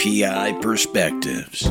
PI Perspectives.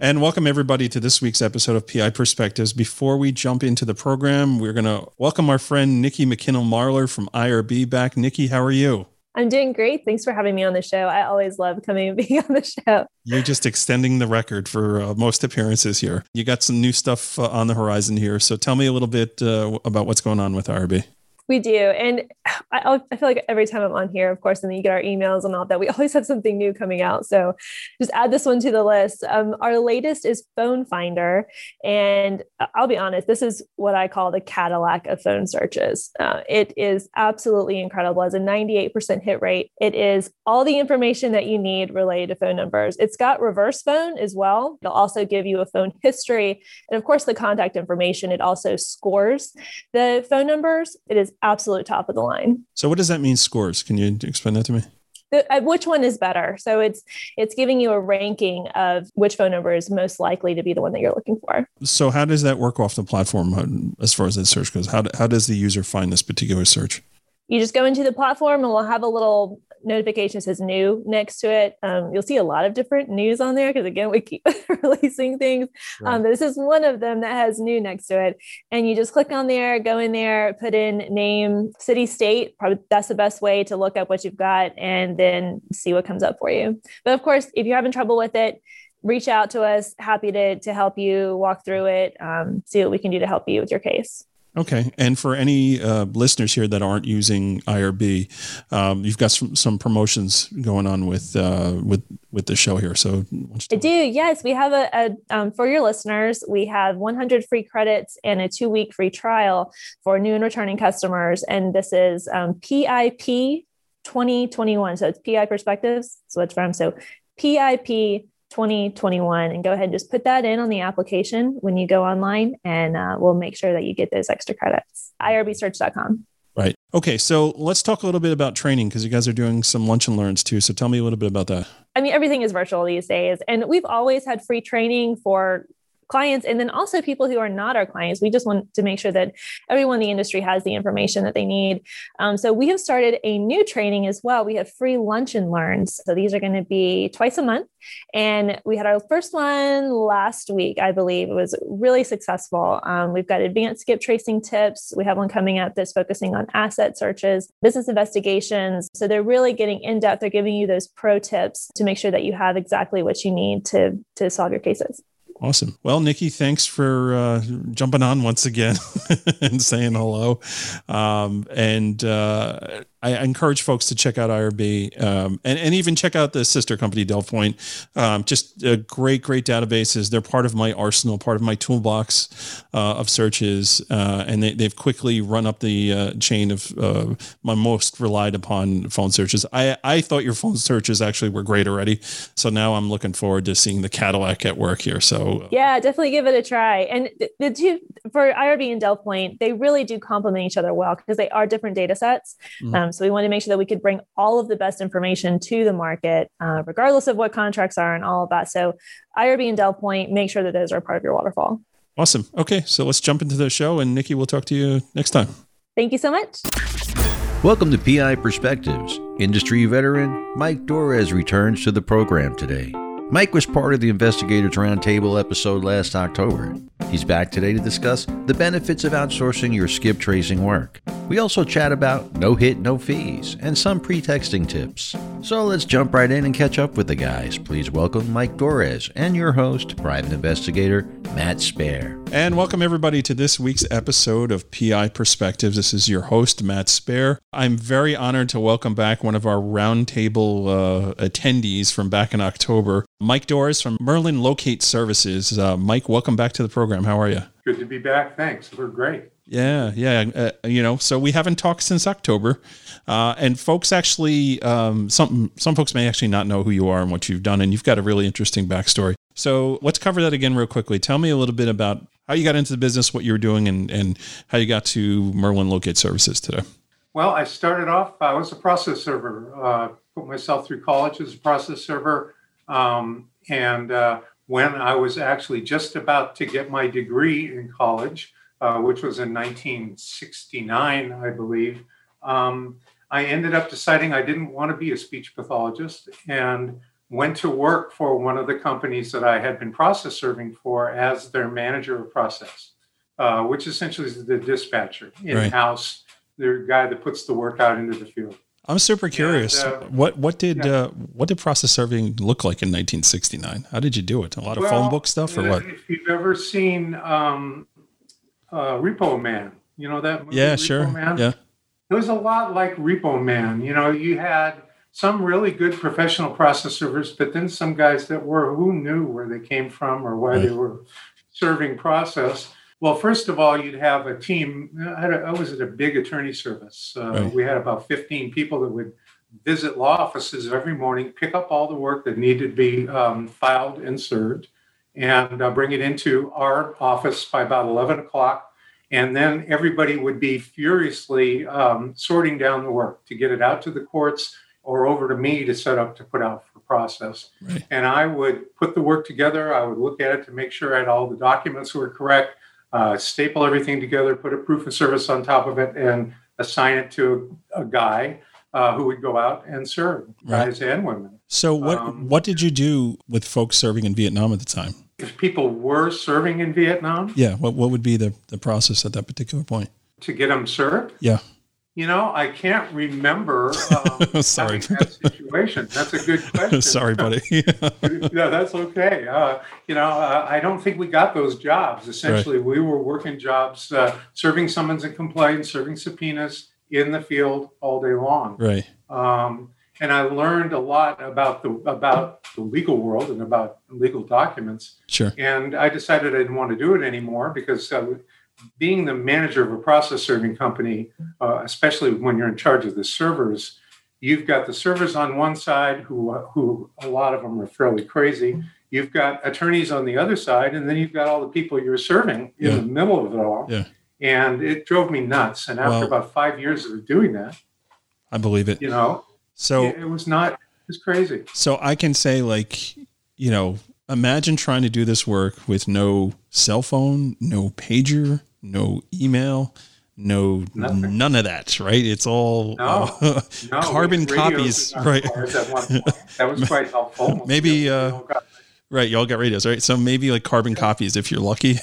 And welcome everybody to this week's episode of PI Perspectives. Before we jump into the program, we're going to welcome our friend Nikki McKinnell Marlar from IRB back. Nikki, how are you? I'm doing great. Thanks for having me on the show. I always love coming and being on the show. You're just extending the record for uh, most appearances here. You got some new stuff uh, on the horizon here. So tell me a little bit uh, about what's going on with IRB. We do. And I, I, feel like every time I'm on here, of course, and then you get our emails and all that, we always have something new coming out. So just add this one to the list. Um, our latest is Phone Finder. And I'll be honest, this is what I call the Cadillac of phone searches. Uh, it is absolutely incredible. As a 98% hit rate, it is all the information that you need related to phone numbers. It's got reverse phone as well. It'll also give you a phone history. And of course, the contact information. It also scores the phone numbers. It is absolute top of the line. So what does that mean scores? Can you explain that to me? The, uh, which one is better? So it's it's giving you a ranking of which phone number is most likely to be the one that you're looking for. So how does that work off the platform uh, as far as that search goes? How, how does the user find this particular search? you just go into the platform and we'll have a little notification says new next to it. Um, you'll see a lot of different news on there because again, we keep releasing things. Right. Um, this is one of them that has new next to it. And you just click on there, go in there, put in name, city, state. Probably that's the best way to look up what you've got and then see what comes up for you. But of course, if you're having trouble with it, reach out to us. Happy to, to help you walk through it, um, see what we can do to help you with your case. Okay, and for any uh, listeners here that aren't using IRB, um, you've got some, some promotions going on with uh, with with the show here. So I do. Yes, we have a, a um, for your listeners. We have 100 free credits and a two week free trial for new and returning customers, and this is um, PIP 2021. So it's PI Perspectives. So it's from so PIP 2021 and go ahead and just put that in on the application when you go online and uh, we'll make sure that you get those extra credits. Irbsearch.com right. Okay so let's talk a little bit about training because you guys are doing some lunch and learns too so tell me a little bit about that. I mean everything is virtual these days and we've always had free training for clients and then also people who are not our clients. We just want to make sure that everyone in the industry has the information that they need. Um, so we have started a new training as well. We have free lunch and learns. So these are going to be twice a month. And we had our first one last week, I believe. It was really successful. Um, we've got advanced skip tracing tips. We have one coming up that's focusing on asset searches, business investigations. So they're really getting in depth. They're giving you those pro tips to make sure that you have exactly what you need to, to solve your cases. Awesome. Well, Nikki, thanks for uh, jumping on once again and saying hello. Um, and uh, I encourage folks to check out IRB um, and, and even check out the sister company, Delvepoint. Um, just uh, great, great databases. They're part of my arsenal, part of my toolbox uh, of searches. Uh, and they, they've quickly run up the uh, chain of uh, my most relied upon phone searches. I, I thought your phone searches actually were great already. So now I'm looking forward to seeing the Cadillac at work here. So, yeah, definitely give it a try. And the two for IRB and Delvepoint, they really do complement each other well because they are different data sets. Mm-hmm. Um, so we wanted to make sure that we could bring all of the best information to the market, uh, regardless of what contracts are and all of that. So IRB and Delvepoint, make sure that those are part of your waterfall. Awesome. Okay, so let's jump into the show, and Nikki, we'll talk to you next time. Thank you so much. Welcome to PI Perspectives. Industry veteran Mike Dorez returns to the program today. Mike was part of the Investigators Roundtable episode last October. He's back today to discuss the benefits of outsourcing your skip tracing work. We also chat about no hit, no fees, and some pre texting tips. So let's jump right in and catch up with the guys. Please welcome Mike Dorez and your host, private investigator Matt Spare. And welcome everybody to this week's episode of PI Perspectives. This is your host, Matt Spare. I'm very honored to welcome back one of our roundtable uh, attendees from back in October, Mike Doris from Merlin Locate Services. Uh, Mike, welcome back to the program. How are you? Good to be back. Thanks. We're great. Yeah, yeah. Uh, you know, so we haven't talked since October, uh, and folks actually, um, some some folks may actually not know who you are and what you've done, and you've got a really interesting backstory. So let's cover that again real quickly. Tell me a little bit about how you got into the business, what you were doing, and and how you got to Merlin Locate Services today. Well, I started off. I was a process server. Uh, put myself through college as a process server, um, and uh, when I was actually just about to get my degree in college, uh, which was in 1969, I believe, um, I ended up deciding I didn't want to be a speech pathologist and went to work for one of the companies that I had been process serving for as their manager of process, uh, which essentially is the dispatcher in house, right. the guy that puts the work out into the field. I'm super curious. And, uh, what what did yeah. uh, what did process serving look like in 1969? How did you do it? A lot of well, phone book stuff, or what? If you've ever seen um, uh, Repo Man, you know that movie, Yeah, Repo sure. Man? Yeah. It was a lot like Repo Man. You know, you had some really good professional process servers, but then some guys that were who knew where they came from or why right. they were serving process. Well, first of all, you'd have a team. I, I was at a big attorney service. Uh, right. We had about 15 people that would visit law offices every morning, pick up all the work that needed to be um, filed and served, and uh, bring it into our office by about 11 o'clock. And then everybody would be furiously um, sorting down the work to get it out to the courts or over to me to set up to put out for process. Right. And I would put the work together. I would look at it to make sure I had all the documents were correct uh, staple everything together, put a proof of service on top of it, and assign it to a, guy uh, who would go out and serve, right. guys and women. So, what um, what did you do with folks serving in Vietnam at the time? If people were serving in Vietnam, yeah, what what would be the the process at that particular point to get them served? Yeah. You know, I can't remember um, Sorry. that situation. That's a good question. Sorry, buddy. no, that's okay. Uh, you know, uh, I don't think we got those jobs. Essentially, right. we were working jobs, uh, serving summons and complaints, serving subpoenas in the field all day long. Right. Um, and I learned a lot about the about the legal world and about legal documents. Sure. And I decided I didn't want to do it anymore because uh, being the manager of a process serving company, uh, especially when you're in charge of the servers, you've got the servers on one side, who who a lot of them are fairly crazy. You've got attorneys on the other side, and then you've got all the people you're serving in yeah. the middle of it all. Yeah. And it drove me nuts. And after about five years of doing that, I believe it. You know, so it, it was not. It was crazy. So I can say, like, you know, imagine trying to do this work with no cell phone, no pager, no email, no Nothing. none of that, right? It's all no, uh, no, carbon copies, right? That was quite helpful. Maybe uh, right, y'all got radios, right? So maybe like carbon copies if you're lucky,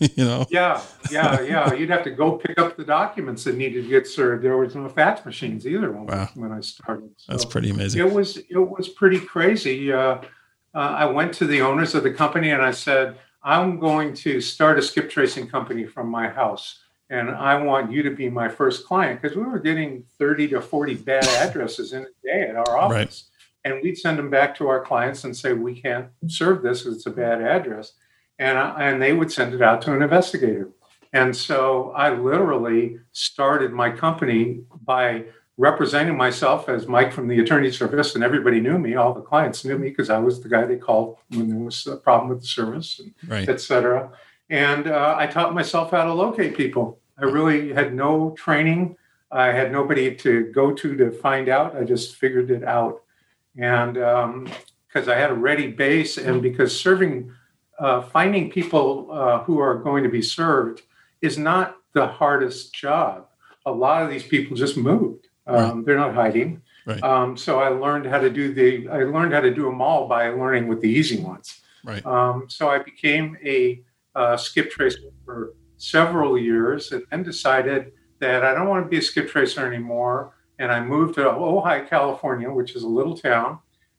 you know. Yeah, yeah, yeah. You'd have to go pick up the documents that needed to get served. There was no fax machines either when, wow. when I started. So That's pretty amazing. It was it was pretty crazy. Uh, uh, I went to the owners of the company and I said, I'm going to start a skip tracing company from my house. And I want you to be my first client because we were getting 30 to 40 bad addresses in a day at our office. Right. And we'd send them back to our clients and say, we can't serve this because it's a bad address. And, I, and they would send it out to an investigator. And so I literally started my company by representing myself as Mike from the attorney service, and everybody knew me. All the clients knew me because I was the guy they called when there was a problem with the service, and right. et cetera. And uh, I taught myself how to locate people. I really had no training. I had nobody to go to to find out. I just figured it out. And because um, I had a ready base, and because serving, uh, finding people uh, who are going to be served is not the hardest job. A lot of these people just moved um, right. They're not hiding. Right. Um, so I learned how to do the. I learned how to do them all by learning with the easy ones. Right. Um, so I became a uh, skip tracer for several years, and then decided that I don't want to be a skip tracer anymore. And I moved to Ojai, California, which is a little town.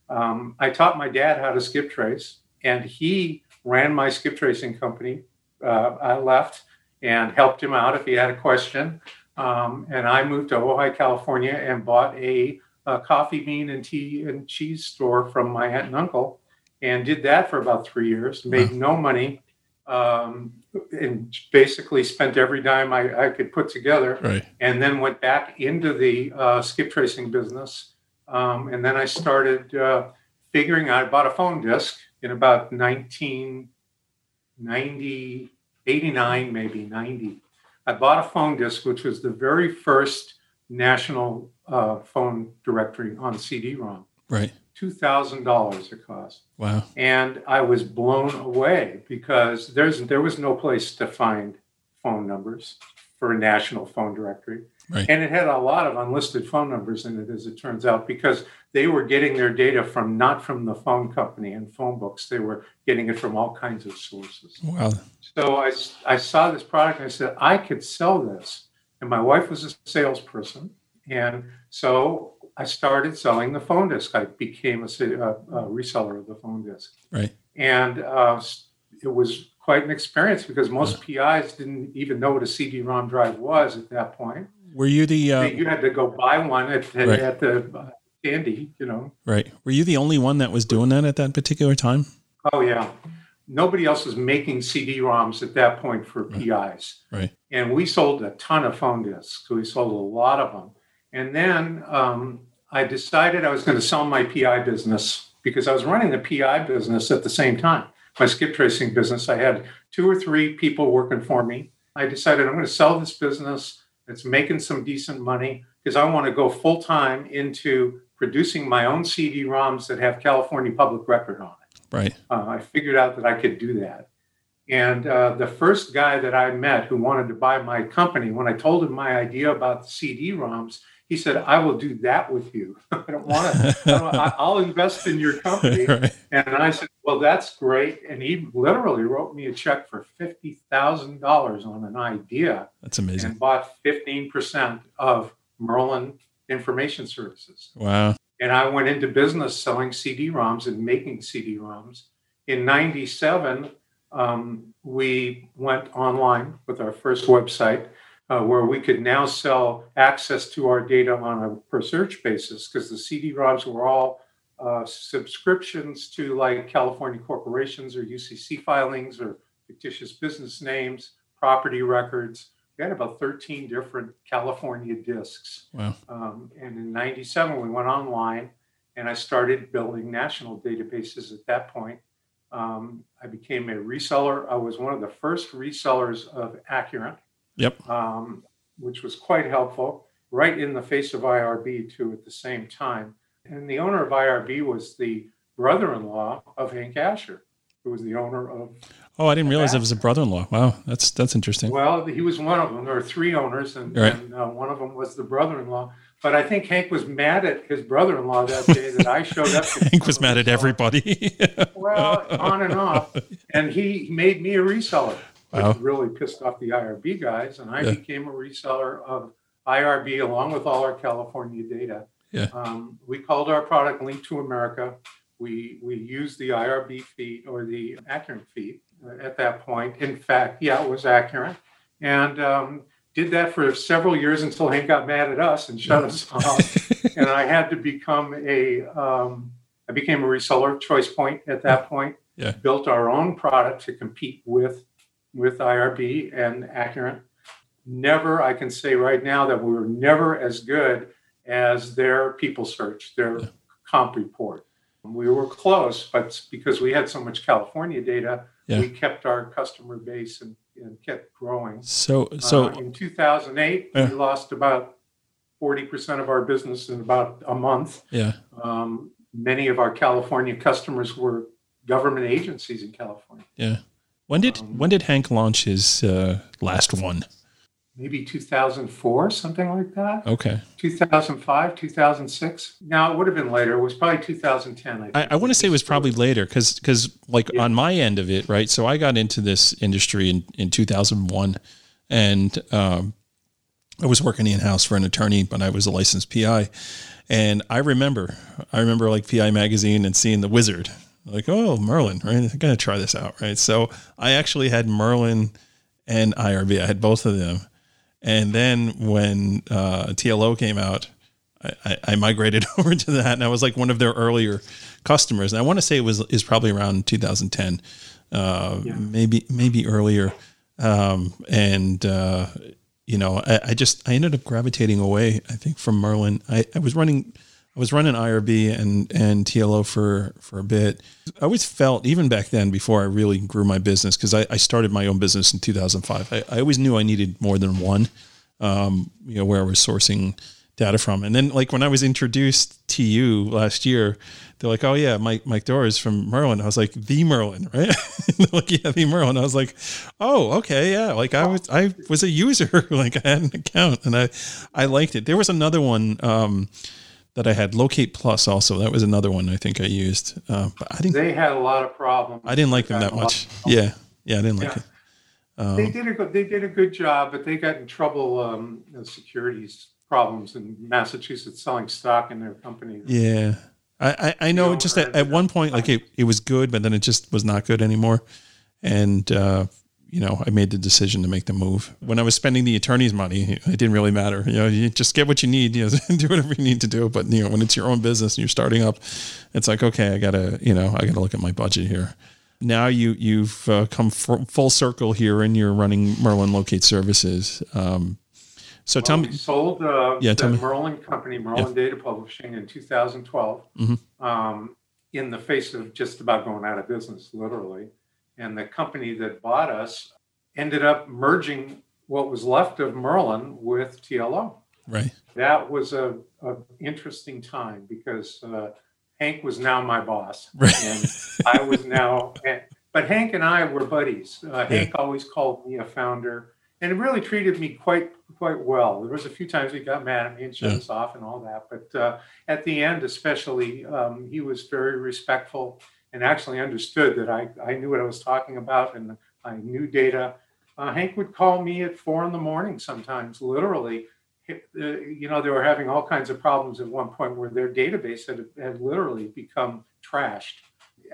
Um, I taught my dad how to skip trace, and he ran my skip tracing company. Uh, I left and helped him out if he had a question. Um, and I moved to Ojai, California, and bought a, a, coffee bean and tea and cheese store from my aunt and uncle, and did that for about three years. Made no money, um, and basically spent every dime I, I, could put together. Right. And then went back into the uh, skip tracing business, um, and then I started uh, figuring out. I bought a phone disc in about 1990, 89, maybe 90 I bought a phone disc, which was the very first national uh, phone directory on CD-ROM. Right. Two thousand dollars it cost. Wow. And I was blown away because there's there was no place to find phone numbers for a national phone directory. Right. And it had a lot of unlisted phone numbers in it, as it turns out, because they were getting their data from not from the phone company and phone books. They were getting it from all kinds of sources. Wow. So I, I saw this product and I said, I could sell this. And my wife was a salesperson. And so I started selling the phone disc. I became a, a, a reseller of the phone disc. Right. And uh, it was quite an experience because most PIs didn't even know what a CD-ROM drive was at that point. Were you the? Uh, you had to go buy one at, right. at the uh, candy, you know. Right. Were you the only one that was doing that at that particular time? Oh yeah. Nobody else was making CD-ROMs at that point for right. PIs. Right. And we sold a ton of phone discs. We sold a lot of them. And then um, I decided I was going to sell my PI business because I was running the PI business at the same time. My skip tracing business, I had two or three people working for me. I decided I'm going to sell this business. It's making some decent money because I want to go full time into producing my own CD ROMs that have California public record on it. Right. Uh, I figured out that I could do that. And uh, the first guy that I met who wanted to buy my company, when I told him my idea about the CD ROMs, he said, I will do that with you. I don't want to, I'll invest in your company. Right. And I said, Well, that's great. And he literally wrote me a check for $50,000 on an idea. That's amazing. And bought 15% of Merlin Information Services. Wow. And I went into business selling CD ROMs and making CD ROMs. In 97, um, we went online with our first website uh, where we could now sell access to our data on a per search basis because the CD-ROMs were all uh, subscriptions to like California corporations or UCC filings or fictitious business names, property records. We had about 13 different California discs. Wow. Um, and in 97, we went online and I started building national databases at that point. Um, I became a reseller. I was one of the first resellers of Accurint. Yep. Um, which was quite helpful, right in the face of IRB too at the same time. And the owner of IRB was the brother-in-law of Hank Asher, who was the owner of. Oh, I didn't realize it was a brother-in-law. Wow, that's that's interesting. Well, he was one of them. There were three owners, and, right. and uh, one of them was the brother-in-law. But I think Hank was mad at his brother-in-law that day that I showed up. Hank was mad at everybody. well, on and off, and he made me a reseller which wow. really pissed off the IRB guys. And I yeah. became a reseller of IRB along with all our California data. Yeah. Um, we called our product Link to America. We we used the IRB feed or the Accurint feed at that point. In fact, yeah, it was Accurint, and um, did that for several years until Hank got mad at us and shut us off. and I had to become a um, I became a reseller of Choice Point at that point. Yeah. Built our own product to compete with with IRB and Accurint. Never, I can say right now that we were never as good as their people search, their yeah. comp report. We were close, but because we had so much California data, yeah. we kept our customer base and, and kept growing. So, so uh, in 2008, yeah. we lost about 40% of our business in about a month. Yeah. Um, many of our California customers were government agencies in California. Yeah. When did um, when did Hank launch his uh, last one? Maybe 2004, something like that. Okay. 2005, 2006. Now it would have been later. It was probably 2010. I, I, I want to say it was probably later because because like yeah. on my end of it, right? So I got into this industry in in 2001, and um, I was working in house for an attorney, but I was a licensed PI. And I remember, I remember like PI magazine and seeing the Wizard, like, oh, Merlin, right? I'm going to try this out, right? So I actually had Merlin and IRB. I had both of them. And then when uh, TLO came out, I, I, migrated over to that, and I was like one of their earlier customers. And I want to say it was is probably around 2010, uh, yeah. maybe maybe earlier. Um, and uh, you know, I, I, just I ended up gravitating away. I think from Merlin. I, I was running I was running IRB and and TLO for for a bit. I always felt even back then before I really grew my business because I, I, started my own business in 2005. I, I, always knew I needed more than one. Um, you know where I was sourcing data from. And then like when I was introduced to you last year, they're like, "Oh yeah, Mike Mike Dora is from Merlin." I was like, "The Merlin, right?" like, "Yeah, the Merlin." I was like, "Oh, okay, yeah." Like I was I was a user, like I had an account, and I I liked it. There was another one um, that I had, Locate Plus. Also, that was another one I think I used, uh, but I didn't. They had a lot of problems. I didn't like them that much. Yeah, yeah, I didn't like Yeah. it. Um, They did a good, they did a good job, but they got in trouble, um, securities problems in Massachusetts selling stock in their company. Yeah. I, I, I know just at, at one point, like it, it was good, but then it just was not good anymore. And, uh, you know, I made the decision to make the move. When I was spending the attorney's money, it didn't really matter. You know, you just get what you need, you know, do whatever you need to do. But, you know, when it's your own business and you're starting up, it's like, okay, I gotta, you know, I gotta look at my budget here. Now you, you've uh, come f- full circle here and you're running Merlin Locate Services. Um, so tell me, we sold uh, Yeah, the. Merlin company, Merlin Data Publishing, in 2012, Mhm. um, in the face of just about going out of business, literally. And the company that bought us ended up merging what was left of Merlin with TLO. right. That was a, a interesting time because uh, Hank was now my boss, Right. and I was now. But Hank and I were buddies. Uh, Hank always called me a founder, and it really treated me quite quite well. There was a few times he got mad at me and shut Yeah. us off and all that, but uh, at the end, especially, um, he was very respectful and actually understood that I I knew what I was talking about and I knew data. Uh, Hank would call me at four in the morning sometimes, literally. Uh, you know, they were having all kinds of problems at one point where their database had, had literally become trashed.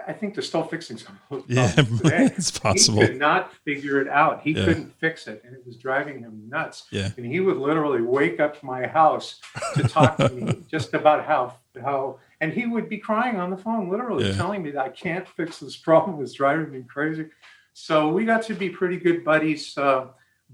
I think they're still fixing some of those Yeah, problems today. it's possible. He could not figure it out. He Yeah. couldn't fix it, and it was driving him nuts. Yeah. And he would literally wake up my house to talk to me just about how how, and he would be crying on the phone, literally Yeah. telling me that I can't fix this problem. It's driving me crazy. So we got to be pretty good buddies. Uh,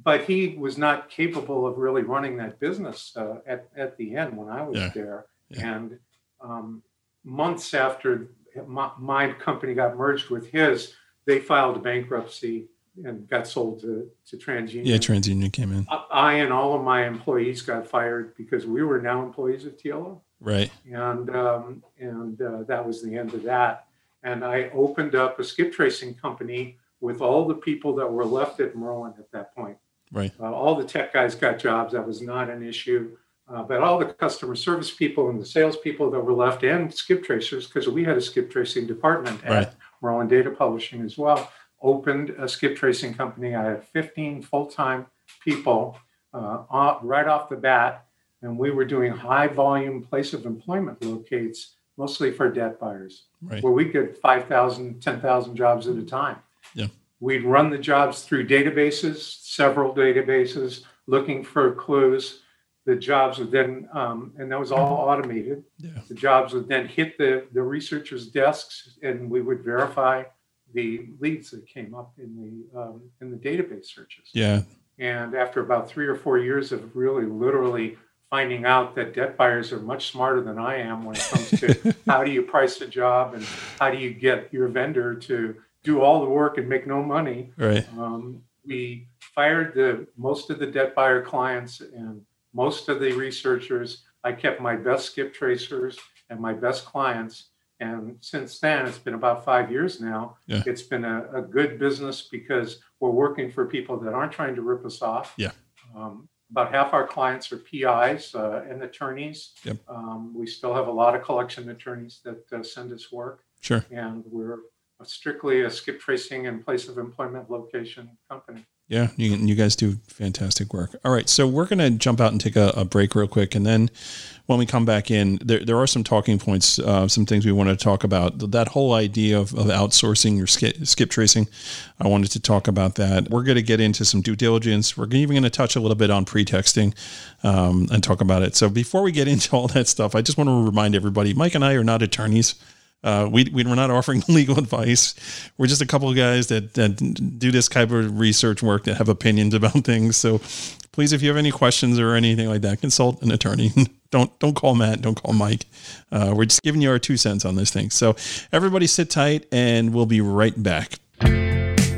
but he was not capable of really running that business uh, at at the end when I was Yeah. there. Yeah. And um, months after my, my company got merged with his, they filed bankruptcy and got sold to, to TransUnion. Yeah, TransUnion came in. I- I and all of my employees got fired because we were now employees of TLO, Right. and um, and uh, that was the end of that. And I opened up a skip tracing company with all the people that were left at Merlin at that point. Right. Uh, all the tech guys got jobs. That was not an issue. Uh, but all the customer service people and the sales people that were left and skip tracers, because we had a skip tracing department at Right. Merlin Data Publishing as well, opened a skip tracing company. I had 15 full time people uh, right off the bat. And we were doing high volume place of employment locates, mostly for debt buyers Right. where we get 5,000, 10,000 jobs at a time. Yeah. We'd run the jobs through databases, several databases, looking for clues. The jobs would then, um, and that was all automated. Yeah. The jobs would then hit the, the researchers' desks, and we would verify the leads that came up in the um, in the database searches. Yeah. And after about three or four years of really literally finding out that debt buyers are much smarter than I am when it comes to how do you price a job and how do you get your vendor to do all the work and make no money, Right. um, we fired the most of the debt buyer clients and most of the researchers. I kept my best skip tracers and my best clients. And since then, it's been about five years now. Yeah. It's been a, a good business because we're working for people that aren't trying to rip us off. Yeah. Um, about half our clients are PIs uh, and attorneys. Yep. Um, we still have a lot of collection attorneys that uh, send us work, Sure. and we're strictly a skip tracing and place of employment location company. Yeah, you, you guys do fantastic work. All right, so we're going to jump out and take a, a break real quick, and then when we come back in, there, there are some talking points, uh, some things we want to talk about. That whole idea of, of outsourcing your skip, skip tracing, I wanted to talk about that. We're going to get into some due diligence. We're even going to touch a little bit on pretexting um, and talk about it. So before we get into all that stuff, I just want to remind everybody, Mike and I are not attorneys. Uh, we, we we're not offering legal advice. We're just a couple of guys that, that do this type of research work that have opinions about things. So please, if you have any questions or anything like that, consult an attorney. don't don't call Matt. Don't call Mike. Uh, we're just giving you our two cents on this thing. So everybody sit tight, and we'll be right back.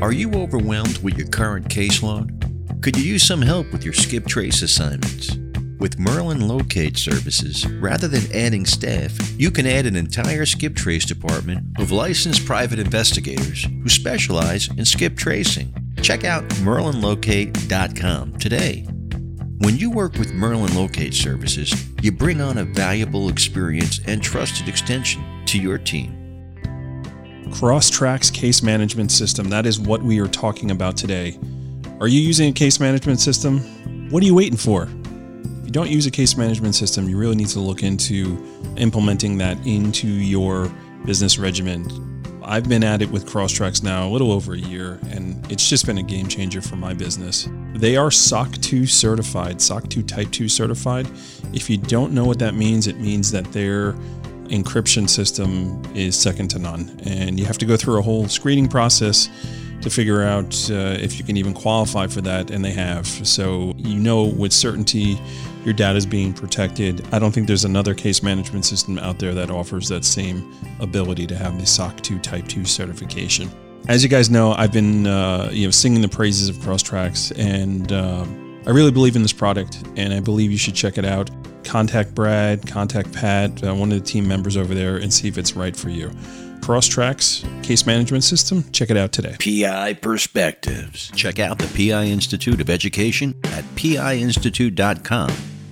Are you overwhelmed with your current caseload? Could you use some help with your skip trace assignments? With Merlin Locate Services, rather than adding staff, you can add an entire skip trace department of licensed private investigators who specialize in skip tracing. Check out merlinlocate.com today. When you work with Merlin Locate Services, you bring on a valuable experience and trusted extension to your team. Crosstracks case management system. That is what we are talking about today. Are you using a case management system? What are you waiting for? You don't use a case management system, you really need to look into implementing that into your business regimen. I've been at it with Crosstracks now a little over a year, and it's just been a game changer for my business. They are SOC 2 certified, SOC 2 Type 2 certified. If you don't know what that means, it means that their encryption system is second to none, and you have to go through a whole screening process to figure out uh, if you can even qualify for that, and they have. So you know with certainty your data is being protected. I don't think there's another case management system out there that offers that same ability to have the SOC 2 Type 2 certification. As you guys know, I've been uh, you know singing the praises of Crosstracks, and uh, I really believe in this product, and I believe you should check it out. Contact Brad, contact Pat, uh, one of the team members over there, and see if it's right for you. Crosstracks case management system. Check it out today. PI Perspectives. Check out the PI Institute of Education at piinstitute.com.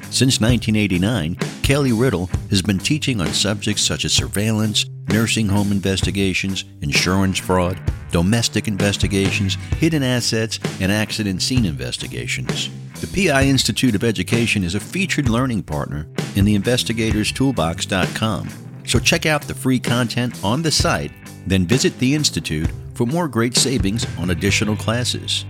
Since 1989, Kelly Riddle has been teaching on subjects such as surveillance, nursing home investigations, insurance fraud, domestic investigations, hidden assets, and accident scene investigations. The PI Institute of Education is a featured learning partner in the investigatorstoolbox.com so check out the free content on the site, then visit the Institute for more great savings on additional classes.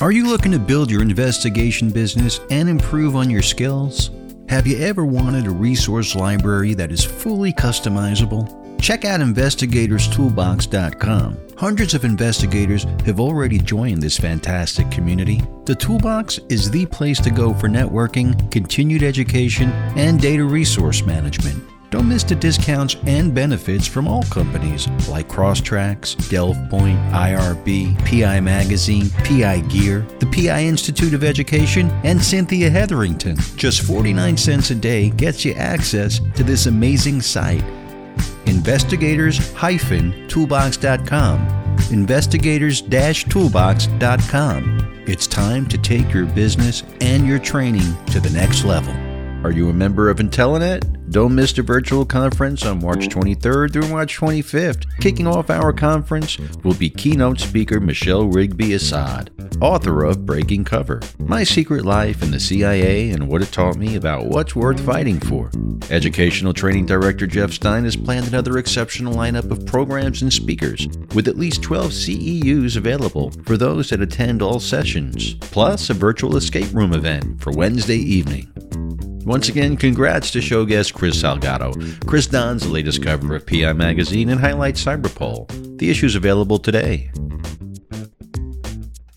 Are you looking to build your investigation business and improve on your skills? Have you ever wanted a resource library that is fully customizable? Check out investigatorstoolbox.com. Hundreds of investigators have already joined this fantastic community. The Toolbox is the place to go for networking, continued education, and data resource management. Don't miss the discounts and benefits from all companies like Crosstracks, Delvepoint, IRB, PI Magazine, PI Gear, the PI Institute of Education, and Cynthia Hetherington. Just 49 cents a day gets you access to this amazing site investigators-toolbox.com. Investigators-toolbox.com. It's time to take your business and your training to the next level. Are you a member of Intellinet? Don't miss the virtual conference on March 23rd through March 25th. Kicking off our conference will be keynote speaker Michelle Rigby Assad, author of Breaking Cover My Secret Life in the CIA and What It Taught Me About What's Worth Fighting For. Educational Training Director Jeff Stein has planned another exceptional lineup of programs and speakers, with at least 12 CEUs available for those that attend all sessions, plus a virtual escape room event for Wednesday evening. Once again, congrats to show guest Chris Salgado. Chris dons the latest cover of PI Magazine and highlights Cyberpol. The issue's available today.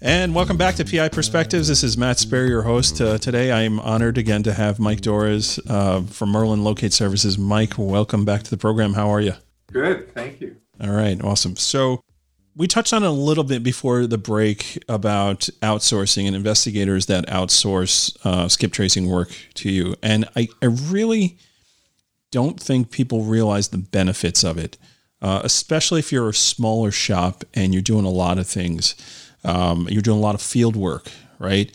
And welcome back to PI Perspectives. This is Matt Sperry, your host. Uh, today, I'm honored again to have Mike Dorez uh, from Merlin Locate Services. Mike, welcome back to the program. How are you? Good, thank you. All right, awesome. So, we touched on a little bit before the break about outsourcing and investigators that outsource uh, skip tracing work to you. And I, I really don't think people realize the benefits of it, uh, especially if you're a smaller shop and you're doing a lot of things. Um, you're doing a lot of field work, right?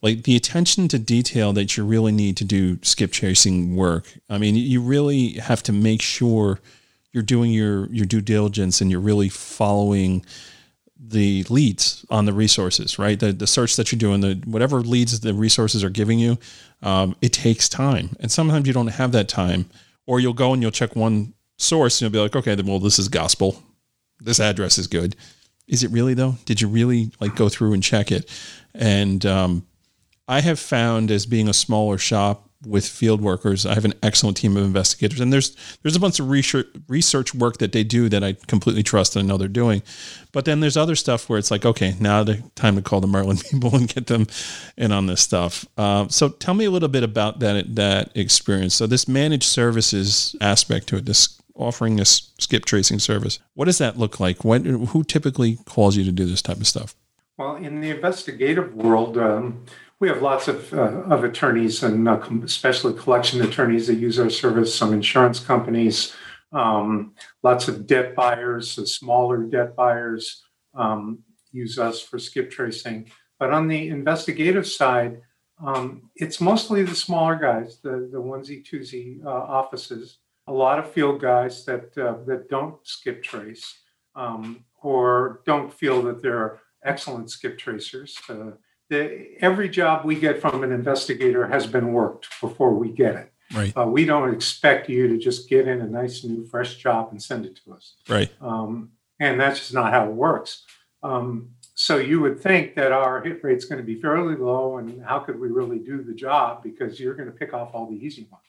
Like the attention to detail that you really need to do skip tracing work. I mean, you really have to make sure you're doing your your due diligence and you're really following the leads on the resources, right? The the search that you're doing, the whatever leads the resources are giving you, um, it takes time, and sometimes you don't have that time, or you'll go and you'll check one source and you'll be like, okay, then well, this is gospel, this address is good. Is it really though? Did you really like go through and check it? And um, I have found as being a smaller shop with field workers. I have an excellent team of investigators, and there's there's a bunch of research research work that they do that I completely trust and know they're doing. But then there's other stuff where it's like, okay, now the time to call the Merlin people and get them in on this stuff. Uh, so tell me a little bit about that that experience. So this managed services aspect to it, this offering this skip tracing service, what does that look like? When who typically calls you to do this type of stuff? Well, in the investigative world. Um, we have lots of, uh, of attorneys and uh, especially collection attorneys that use our service, some insurance companies, um, lots of debt buyers, uh, smaller debt buyers um, use us for skip tracing. But on the investigative side, um, it's mostly the smaller guys, the, the onesie twosie uh, offices. A lot of field guys that uh, that don't skip trace um, or don't feel that they're excellent skip tracers. The, every job we get from an investigator has been worked before we get it. Right. Uh, we don't expect you to just get in a nice new fresh job and send it to us. Right. Um, and that's just not how it works. Um, so you would think that our hit rate is going to be fairly low, and how could we really do the job because you're going to pick off all the easy ones.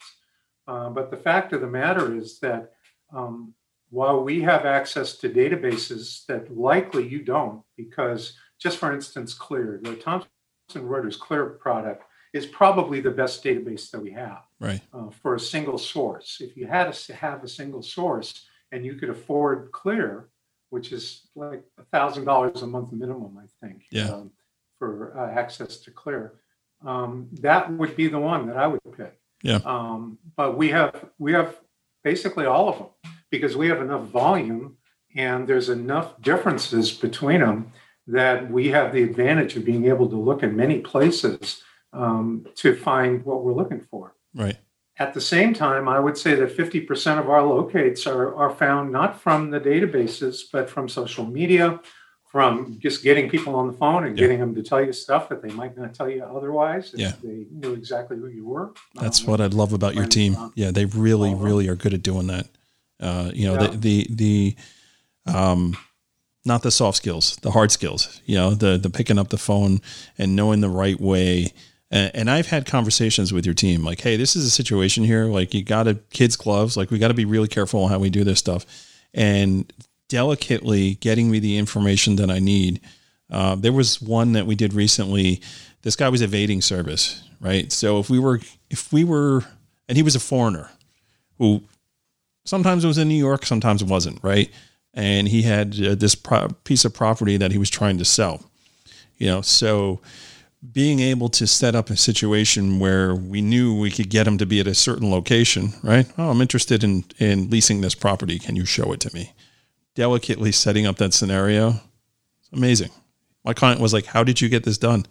Uh, but the fact of the matter is that um, while we have access to databases that likely you don't, because just for instance, Clear, the Thomson Reuters Clear product is probably the best database that we have right. uh, for a single source. If you had to have a single source and you could afford Clear, which is like a thousand dollars a month minimum, I think, yeah. um, for uh, access to Clear, um, that would be the one that I would pick. Yeah. Um, but we have we have basically all of them because we have enough volume and there's enough differences between them that we have the advantage of being able to look in many places um, to find what we're looking for. Right. At the same time, I would say that 50% of our locates are, are found not from the databases, but from social media, from just getting people on the phone and Yeah. getting them to tell you stuff that they might not tell you otherwise. if Yeah. They knew exactly who you were. That's Um, what I love about your team. uh, Yeah, they really, uh, really are good at doing that. Uh, you know, Yeah. the, the the um, not the soft skills, the hard skills. You know, the the picking up the phone and knowing the right way. And, and I've had conversations with your team, like, hey, this is a situation here. Like, you got to kids gloves. Like, we got to be really careful on how we do this stuff, and delicately getting me the information that I need. Uh, there was one that we did recently. This guy was evading service, right? So if we were, if we were, and he was a foreigner who sometimes it was in New York, sometimes it wasn't, right? And he had uh, this pro- piece of property that he was trying to sell, you know, so being able to set up a situation where we knew we could get him to be at a certain location, right? Oh, I'm interested in in leasing this property. Can you show it to me? Delicately setting up that scenario, it's amazing. My client was like, "How did you get this done?"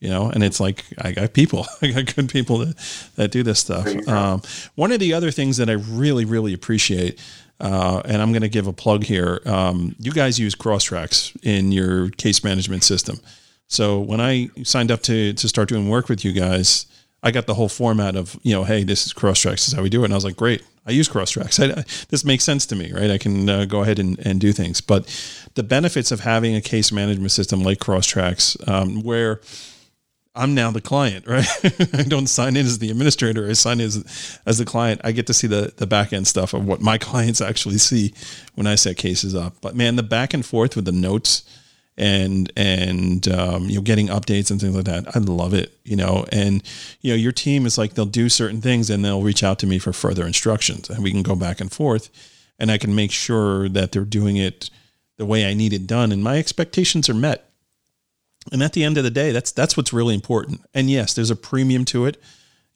You know, and it's like I got people, I got good people that that do this stuff. There you go. Um, one of the other things that I really, really appreciate, uh, and I'm going to give a plug here. Um, you guys use Crosstracks in your case management system. So when I signed up to to start doing work with you guys, I got the whole format of you know, hey, this is Crosstracks, this is how we do it, and I was like, great, I use Crosstracks. I, I, this makes sense to me, right? I can uh, go ahead and, and do things. But the benefits of having a case management system like Crosstracks, um, where I'm now the client, right? I don't sign in as the administrator. I sign in as, as the client. I get to see the, the back end stuff of what my clients actually see when I set cases up. But man, the back and forth with the notes and and um, you know getting updates and things like that, I love it. You know, and you know your team is like they'll do certain things and they'll reach out to me for further instructions, and we can go back and forth, and I can make sure that they're doing it the way I need it done, and my expectations are met. And at the end of the day, that's that's what's really important. And yes, there's a premium to it.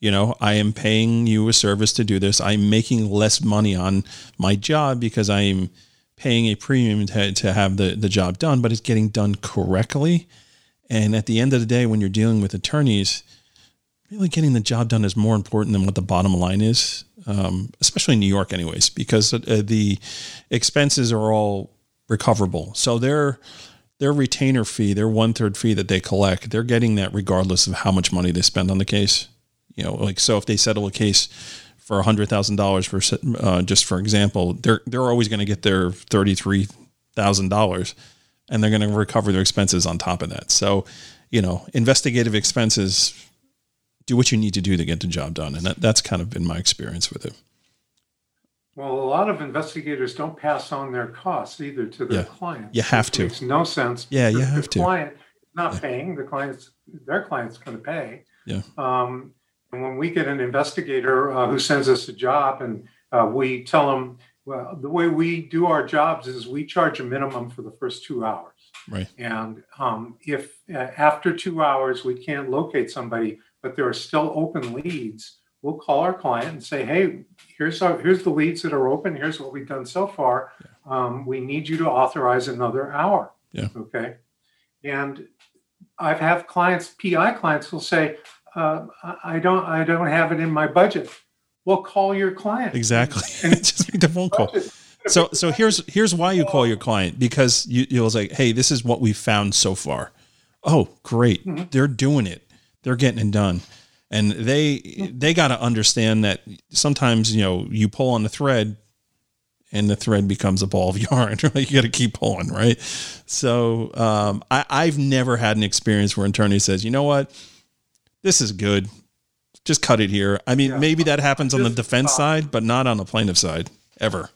You know, I am paying you a service to do this. I'm making less money on my job because I'm paying a premium to, to have the, the job done, but it's getting done correctly. And at the end of the day, when you're dealing with attorneys, really getting the job done is more important than what the bottom line is, um, especially in New York, anyways, because uh, the expenses are all recoverable. So they're their retainer fee, their one third fee that they collect, they're getting that regardless of how much money they spend on the case. You know, like so if they settle a case for hundred thousand dollars for uh, just for example, they're they're always going to get their thirty three thousand dollars, and they're going to recover their expenses on top of that. So, you know, investigative expenses. Do what you need to do to get the job done, and that, that's kind of been my experience with it. Well, a lot of investigators don't pass on their costs either to their Yeah. clients. You have It to. Makes no sense. Yeah, you have the to. Client not Yeah. paying the clients, their client's going to pay. Yeah. Um, and when we get an investigator uh, who sends us a job, and uh, we tell them, well, the way we do our jobs is we charge a minimum for the first two hours. Right. And um, if uh, after two hours we can't locate somebody, but there are still open leads, we'll call our client and say, "Hey, here's our here's the leads that are open. Here's what we've done so far. Um, we need you to authorize another hour." Yeah. Okay. And I've have clients, PI clients, will say, uh, "I don't, I don't have it in my budget." Well, call your client. Exactly. And Just make the phone call. So so here's here's why you call your client because you you'll say, hey, this is what we've found so far. Oh, great, Mhm. they're doing it. They're getting it done, and they they got to understand that sometimes you know you pull on the thread, and the thread becomes a ball of yarn. Right? You got to keep pulling, right? So um, I, I've never had an experience where an attorney says, you know what, this is good. Just cut it here. I mean, Yeah. maybe that happens on the defense stop. side, but not on the plaintiff side ever.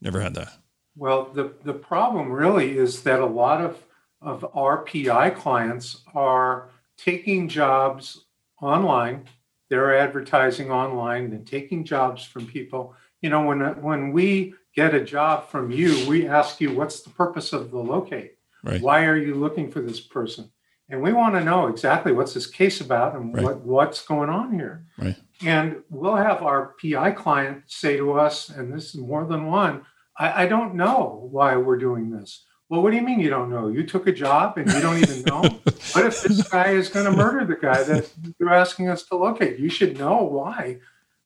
Never had that. Well, the, the problem really is that a lot of, of our PI clients are taking jobs online. They're advertising online and taking jobs from people. You know, when, when we get a job from you, we ask you, what's the purpose of the locate? Right. Why are you looking for this person? And we want to know exactly what's this case about and Right. what, what's going on here. Right. And we'll have our PI client say to us, and this is more than one, I, I don't know why we're doing this. Well, what do you mean you don't know? You took a job and you don't even know? what if this guy is going to murder the guy that they're asking us to locate? You should know why.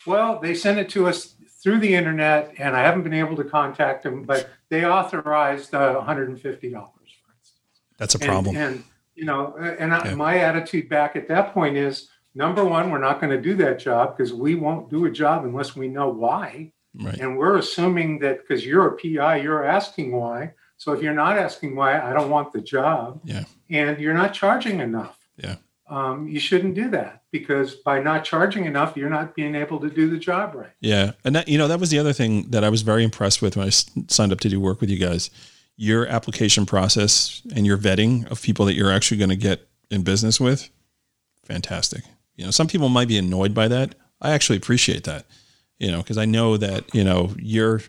Well, they sent it to us through the internet, and I haven't been able to contact them, but they authorized uh, $150, for. That's a And- problem. And, you know, and I, Yeah. my attitude back at that point is number one, we're not going to do that job because we won't do a job unless we know why. right. And we're assuming that because you're a PI, you're asking why. So if you're not asking why, I don't want the job. Yeah. And you're not charging enough. Yeah. Um, you shouldn't do that because by not charging enough, you're not being able to do the job right. Yeah. And that, you know, that was the other thing that I was very impressed with when I signed up to do work with you guys. Your application process and your vetting of people that you're actually going to get in business with, fantastic. You know, some people might be annoyed by that. I actually appreciate that, you know, because I know that, you know, you're,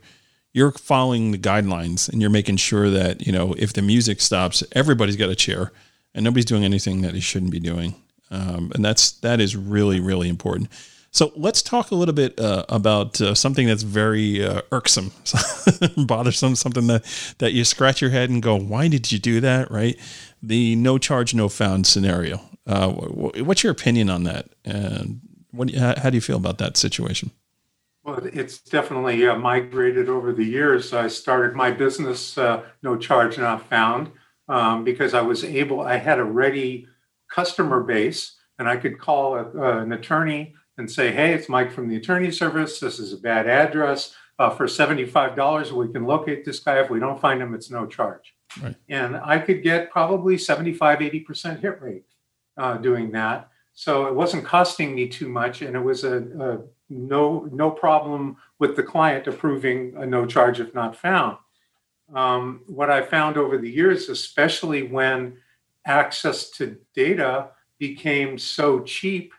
you're following the guidelines and you're making sure that, you know, if the music stops, everybody's got a chair and nobody's doing anything that they shouldn't be doing. Um, and that's, that is really, really important. So let's talk a little bit uh, about uh, something that's very uh, irksome, bothersome, something that, that you scratch your head and go, why did you do that? Right. The no charge, no found scenario. Uh, wh- wh- what's your opinion on that? And what, how do you feel about that situation? Well, it's definitely uh, migrated over the years. I started my business, uh, No Charge Not Found, um, because I was able, I had a ready customer base and I could call a, uh, an attorney and say, hey, it's Mike from the attorney service. This is a bad address. Uh, for $75, we can locate this guy. If we don't find him, it's no charge. Right. And I could get probably 75, 80% hit rate uh, doing that. So it wasn't costing me too much. And it was a, a no no problem with the client approving a no charge if not found. Um, what I found over the years, especially when access to data became so cheap,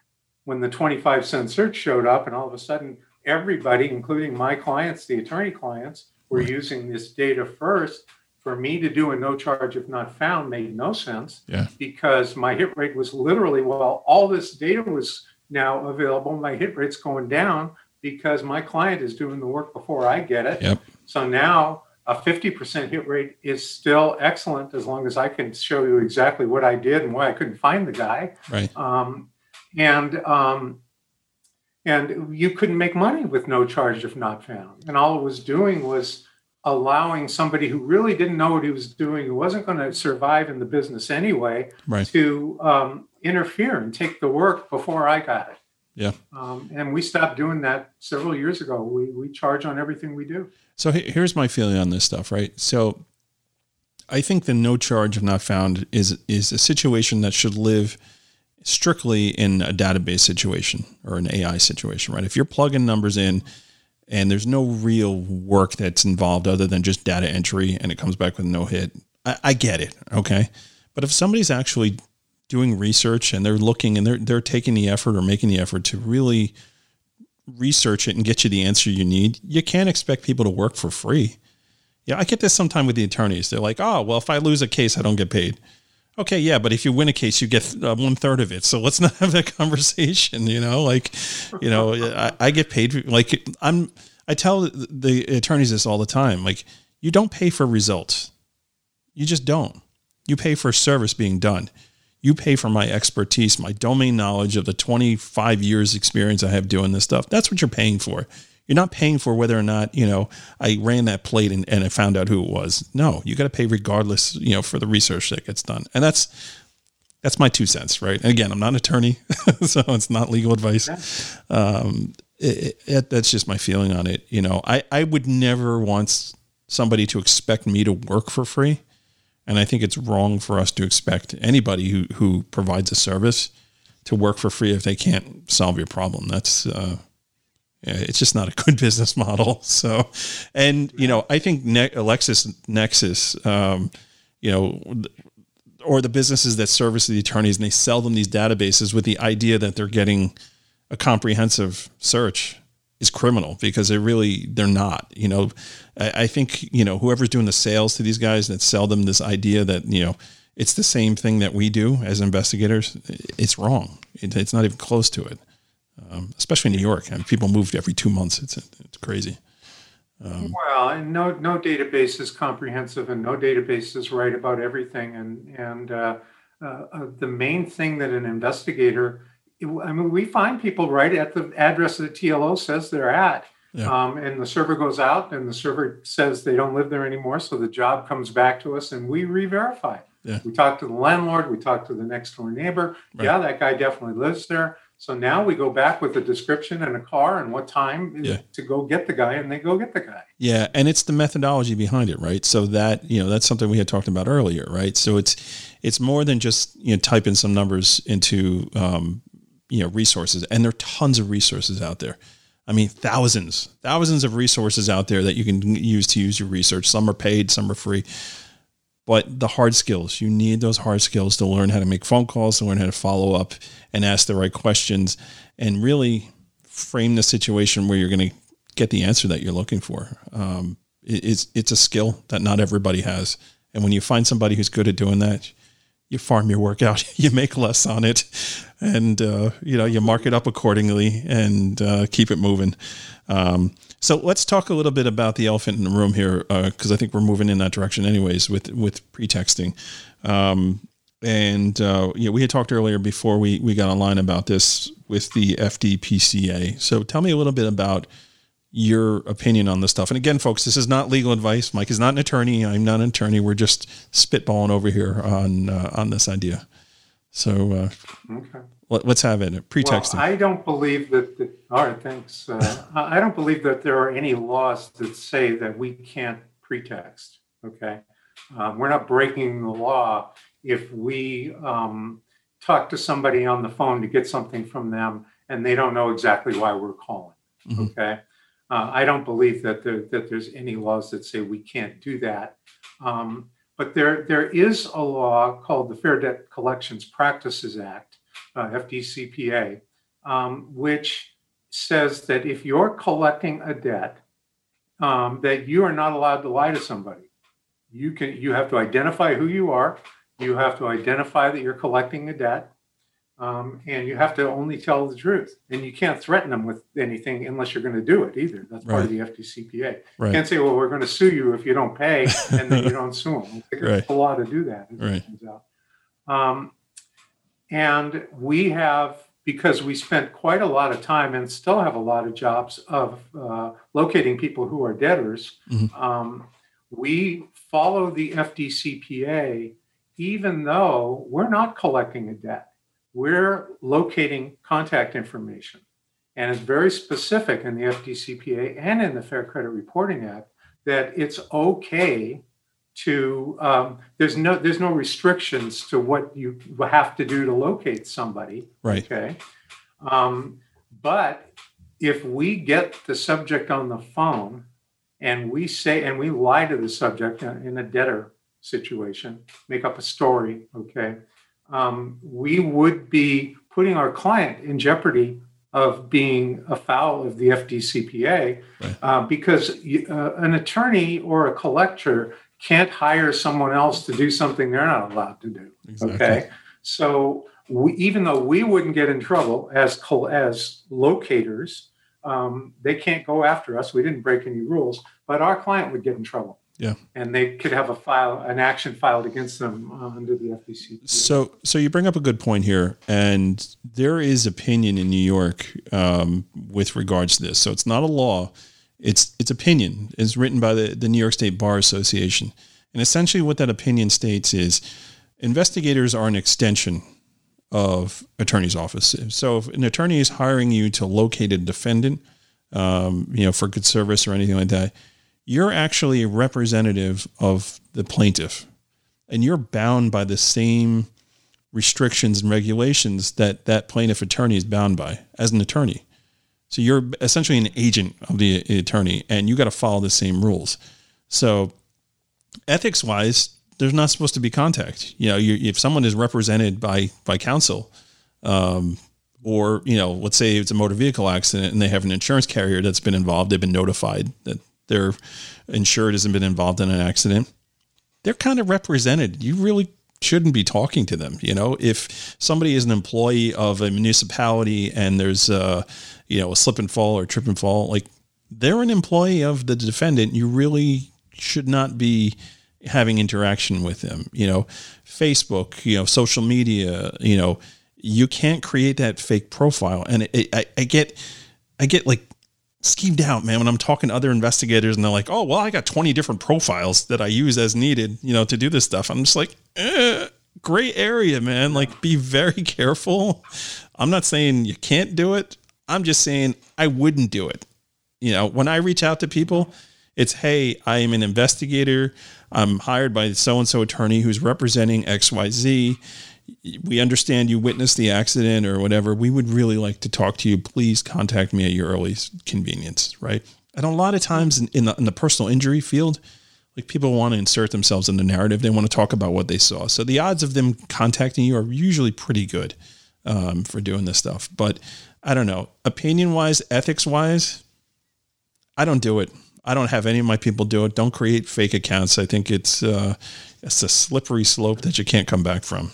when the 25 cent search showed up, and all of a sudden everybody, including my clients, the attorney clients, were using this data first. For me to do a no charge if not found made no sense Yeah. because my hit rate was literally, well, all this data was now available. My hit rate's going down because my client is doing the work before I get it. Yep. So now a 50% hit rate is still excellent as long as I can show you exactly what I did and why I couldn't find the guy. Right. Um, and um, and you couldn't make money with no charge if not found. And all it was doing was allowing somebody who really didn't know what he was doing, who wasn't going to survive in the business anyway, Right. to um, interfere and take the work before I got it. Yeah. Um, and we stopped doing that several years ago. We, we charge on everything we do. So here's my feeling on this stuff, right? So I think the no charge if not found is is a situation that should live strictly in a database situation or an AI situation, right? If you're plugging numbers in and there's no real work that's involved other than just data entry and it comes back with no hit, I, I get it, okay? But if somebody's actually doing research and they're looking and they're they're taking the effort or making the effort to really research it and get you the answer you need, you can't expect people to work for free. Yeah, I get this sometime with the attorneys. They're like, "Oh, well, if I lose a case, I don't get paid." Okay, yeah, but if you win a case, you get uh, one third of it. So let's not have that conversation. You know, like, you know, I, I get paid. Like, I'm. I tell the attorneys this all the time. Like, you don't pay for results. You just don't. You pay for service being done. You pay for my expertise, my domain knowledge of the 25 years experience I have doing this stuff. That's what you're paying for. You're not paying for whether or not, you know, I ran that plate and, and I found out who it was. No, you got to pay regardless, you know, for the research that gets done. And that's, that's my two cents, right? And again, I'm not an attorney, so it's not legal advice. Um, it, it, that's just my feeling on it. You know, I, I would never want somebody to expect me to work for free. And I think it's wrong for us to expect anybody who, who provides a service to work for free if they can't solve your problem. That's, uh, it's just not a good business model. So, and you know, I think ne- a LexisNexis, um, you know, or the businesses that service the attorneys and they sell them these databases with the idea that they're getting a comprehensive search is criminal because they really they're not. You know, I, I think you know whoever's doing the sales to these guys that sell them this idea that you know it's the same thing that we do as investigators. It's wrong. It, it's not even close to it um, especially in New York. and people moved every two months. It's it's crazy. Um, well, and no no database is comprehensive, and no database is right about everything. And and uh, uh, uh the main thing that an investigator, I mean, we find people right at the address that the TLO says they're at. Yeah. Um, and the server goes out, and the server says they don't live there anymore. So the job comes back to us, and we re-verify. Yeah. We talk to the landlord. We talk to the next door neighbor. Right. Yeah, that guy definitely lives there. So now we go back with a description and a car and what time yeah. to go get the guy, and they go get the guy. Yeah, and it's the methodology behind it, right? So that you know that's something we had talked about earlier, right? So it's it's more than just you know typing some numbers into um, you know resources, and there are tons of resources out there. I mean, thousands, thousands of resources out there that you can use to use your research. Some are paid, some are free but the hard skills you need those hard skills to learn how to make phone calls to learn how to follow up and ask the right questions and really frame the situation where you're going to get the answer that you're looking for um, it's it's a skill that not everybody has and when you find somebody who's good at doing that you farm your work out you make less on it and uh, you know you mark it up accordingly and uh, keep it moving um, so let's talk a little bit about the elephant in the room here, because uh, I think we're moving in that direction, anyways, with with pretexting. Um, and uh, we had talked earlier before we we got online about this with the FDCPA. So tell me a little bit about your opinion on this stuff. And again, folks, this is not legal advice. Mike is not an attorney. I'm not an attorney. We're just spitballing over here on uh, on this idea. So, uh, okay. Let, us have it. Pretexting. Well, I don't believe that. that all right, thanks. Uh, I don't believe that there are any laws that say that we can't pretext. Okay, um, we're not breaking the law if we um, talk to somebody on the phone to get something from them and they don't know exactly why we're calling. Mm-hmm. Okay, uh, I don't believe that there, that there's any laws that say we can't do that. Um, but there there is a law called the Fair Debt Collections Practices Act uh, FDCPA, um, which says that if you're collecting a debt, um, that you are not allowed to lie to somebody. You can you have to identify who you are. You have to identify that you're collecting a debt, um, and you have to only tell the truth. And you can't threaten them with anything unless you're going to do it either. That's part of the FDCPA. Right. You can't say, "Well, we're going to sue you if you don't pay," and then you don't sue them. It's right. a law to do that. right. Um, and we have, because we spent quite a lot of time and still have a lot of jobs of uh, locating people who are debtors, mm-hmm. um, we follow the FDCPA even though we're not collecting a debt. We're locating contact information. And it's very specific in the FDCPA and in the Fair Credit Reporting Act that it's okay to um, there's no there's no restrictions to what you have to do to locate somebody right okay um, but if we get the subject on the phone and we say and we lie to the subject in a debtor situation make up a story okay um, we would be putting our client in jeopardy of being afoul of the FDCPA right. uh, because uh, an attorney or a collector can't hire someone else to do something they're not allowed to do. Exactly. Okay. So we, even though we wouldn't get in trouble as as locators, um, they can't go after us. We didn't break any rules, but our client would get in trouble. Yeah, and they could have a file, an action filed against them uh, under the FDC. So, so you bring up a good point here, and there is opinion in New York um, with regards to this. So it's not a law; it's it's opinion. It's written by the the New York State Bar Association, and essentially what that opinion states is investigators are an extension of attorney's office. So if an attorney is hiring you to locate a defendant, um, you know, for good service or anything like that you're actually a representative of the plaintiff and you're bound by the same restrictions and regulations that that plaintiff attorney is bound by as an attorney. So you're essentially an agent of the attorney and you got to follow the same rules. So ethics wise, there's not supposed to be contact. You know, you, if someone is represented by by counsel, um, or you know, let's say it's a motor vehicle accident and they have an insurance carrier that's been involved, they've been notified that their insured hasn't been involved in an accident, they're kind of represented. You really shouldn't be talking to them. You know, if somebody is an employee of a municipality and there's a, you know, a slip and fall or trip and fall, like they're an employee of the defendant. You really should not be having interaction with them. You know, Facebook, you know, social media, you know, you can't create that fake profile. And it, it, I, I get, I get like schemed out, man. When I'm talking to other investigators and they're like, "Oh, well, I got 20 different profiles that I use as needed, you know, to do this stuff." I'm just like, eh, "Gray area, man. Like, be very careful." I'm not saying you can't do it. I'm just saying I wouldn't do it. You know, when I reach out to people, it's, "Hey, I am an investigator. I'm hired by so and so attorney who's representing XYZ." We understand you witnessed the accident or whatever. We would really like to talk to you. Please contact me at your earliest convenience, right? And a lot of times in, in, the, in the personal injury field, like people want to insert themselves in the narrative. They want to talk about what they saw. So the odds of them contacting you are usually pretty good um, for doing this stuff. But I don't know, opinion wise, ethics wise, I don't do it. I don't have any of my people do it. Don't create fake accounts. I think it's uh, it's a slippery slope that you can't come back from.